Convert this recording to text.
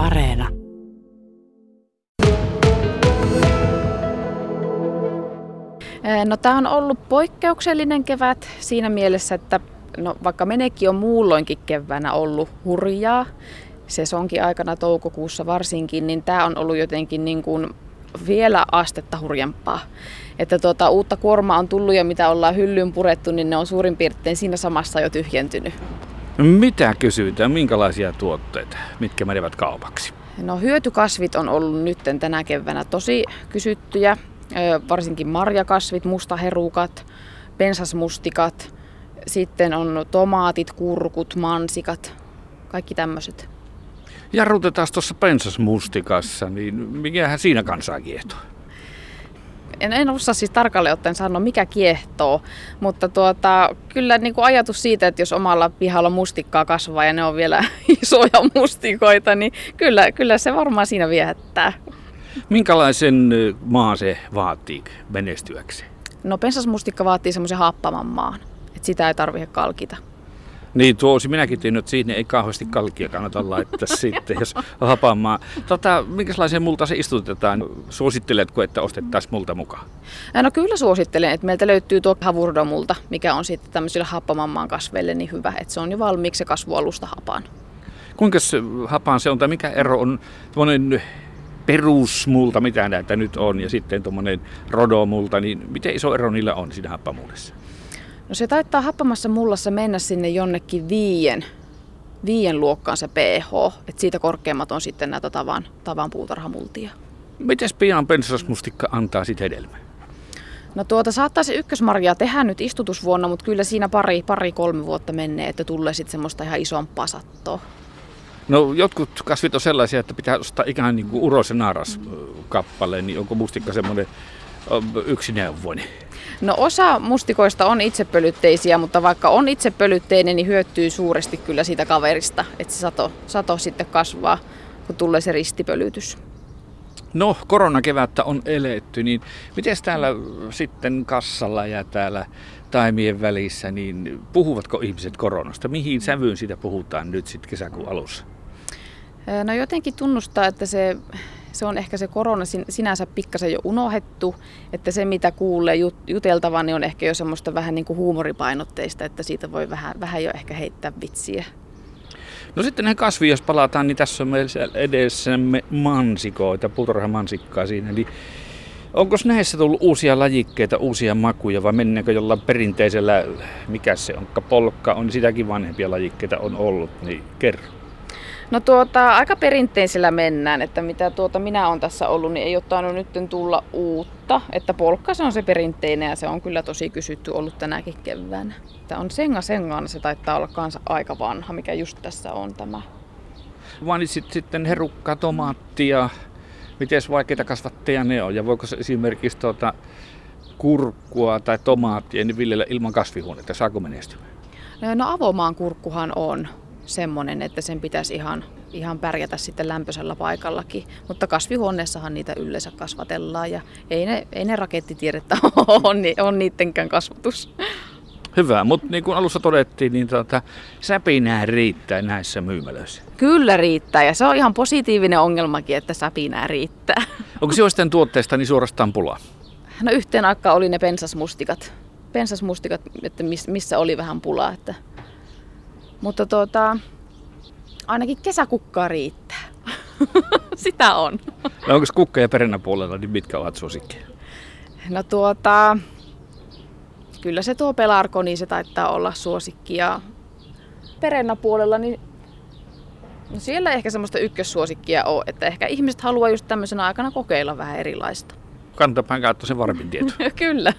Areena. No tämä on ollut poikkeuksellinen kevät siinä mielessä, että no, vaikka menekin on muulloinkin keväänä ollut hurjaa, sesonkin aikana toukokuussa varsinkin, niin tämä on ollut jotenkin niin kuin vielä astetta hurjempaa. Että tuota, uutta kuormaa on tullut ja mitä ollaan hyllyyn purettu, niin ne on suurin piirtein siinä samassa jo tyhjentynyt. Mitä kysytään, minkälaisia tuotteita, mitkä menevät kaupaksi? No hyötykasvit on ollut nyt tänä keväänä tosi kysyttyjä, varsinkin marjakasvit, mustaherukat, pensasmustikat, sitten on tomaatit, kurkut, mansikat, kaikki tämmöiset. Jarrutetaan tuossa pensasmustikassa, niin mikähän siinä kansaa kiehtoo? En, en osaa siis tarkalleen ottaen sanoa, mikä kiehtoo, mutta tuota, kyllä niin kuin ajatus siitä, että jos omalla pihalla mustikkaa kasvaa ja ne on vielä isoja mustikoita, niin kyllä, kyllä se varmaan siinä viehättää. Minkälaisen maan se vaatii menestyäkseen? No pensasmustikka vaatii semmoisen happaman maan, että sitä ei tarvitse kalkita. Niin, tuo olisi minäkin tiennyt, että siinä ei kauheasti kalkia kannata laittaa sitten, jos hapamaa. Tota, minkälaiseen multa se istutetaan? Suositteletko, että ostettaisiin multa mukaan? No kyllä suosittelen, että meiltä löytyy tuo havurdomulta, mikä on sitten tämmöisille happamammaan kasveille niin hyvä, että se on jo valmiiksi se kasvualusta hapaan. Kuinka hapaan se on, tai mikä ero on tuollainen perusmulta, mitä näitä nyt on, ja sitten tuommoinen rodomulta, niin miten iso ero niillä on siinä happamuudessa? No se taittaa happamassa mullassa mennä sinne jonnekin viien, viien luokkaan se pH, että siitä korkeammat on sitten näitä tavan, tavan puutarhamultia. Miten pian pensasmustikka antaa sitten hedelmää? No tuota saattaa se ykkösmarjaa tehdä nyt istutusvuonna, mutta kyllä siinä pari, pari kolme vuotta menee, että tulee sitten semmoista ihan isompaa sattoa. No jotkut kasvit on sellaisia, että pitää ostaa ikään niin kuin urosen naaras kappale, niin onko mustikka semmoinen yksineuvoinen? No osa mustikoista on itsepölytteisiä, mutta vaikka on itsepölytteinen, niin hyötyy suuresti kyllä siitä kaverista, että se sato, sato sitten kasvaa, kun tulee se ristipölytys. No, koronakevättä on eletty, niin miten täällä sitten kassalla ja täällä taimien välissä, niin puhuvatko ihmiset koronasta? Mihin sävyyn siitä puhutaan nyt sitten kesäkuun alussa? No jotenkin tunnustaa, että se se on ehkä se korona sinänsä pikkasen jo unohdettu, että se mitä kuulee juteltavan niin on ehkä jo semmoista vähän niin kuin huumoripainotteista, että siitä voi vähän, vähän jo ehkä heittää vitsiä. No sitten näihin kasviin, jos palataan, niin tässä on meillä edessämme mansikoita, puutarhamansikkaa siinä. Eli onko näissä tullut uusia lajikkeita, uusia makuja vai mennäänkö jollain perinteisellä, mikä se on, polkka on, sitäkin vanhempia lajikkeita on ollut, niin kerro. No tuota, aika perinteisellä mennään, että mitä tuota minä olen tässä ollut, niin ei ole tainnut nyt tulla uutta. Että polkka se on se perinteinen ja se on kyllä tosi kysytty ollut tänäkin keväänä. Tämä on senga sengaan, se taitaa olla kanssa aika vanha, mikä just tässä on tämä. Mainitsit sitten herukkaa, tomaattia. Miten vaikeita kasvatteja ne on ja voiko se esimerkiksi tuota, kurkkua tai tomaattia niin viljellä ilman kasvihuonetta, saako menestyä? No avomaan kurkkuhan on semmoinen, että sen pitäisi ihan, ihan pärjätä sitten lämpöisellä paikallakin. Mutta kasvihuoneessahan niitä yleensä kasvatellaan ja ei ne, ei ne rakettitiedettä ole, on niidenkään kasvatus. Hyvä, mutta niin kuin alussa todettiin, niin tuota, säpinää riittää näissä myymälöissä. Kyllä riittää ja se on ihan positiivinen ongelmakin, että säpinää riittää. Onko joistain tuotteista niin suorastaan pulaa? No yhteen aikaan oli ne pensasmustikat. Pensasmustikat, että missä oli vähän pulaa. Että mutta tuota, ainakin kesäkukkaa riittää. Sitä on. No onko kukka ja puolella, niin mitkä ovat suosikkeja? No tuota, kyllä se tuo pelarko, niin se taittaa olla suosikki. Ja puolella, niin no siellä ehkä semmoista ykkössuosikkia on, että ehkä ihmiset haluaa just tämmöisenä aikana kokeilla vähän erilaista. Kantapään kautta se varmin tieto. kyllä.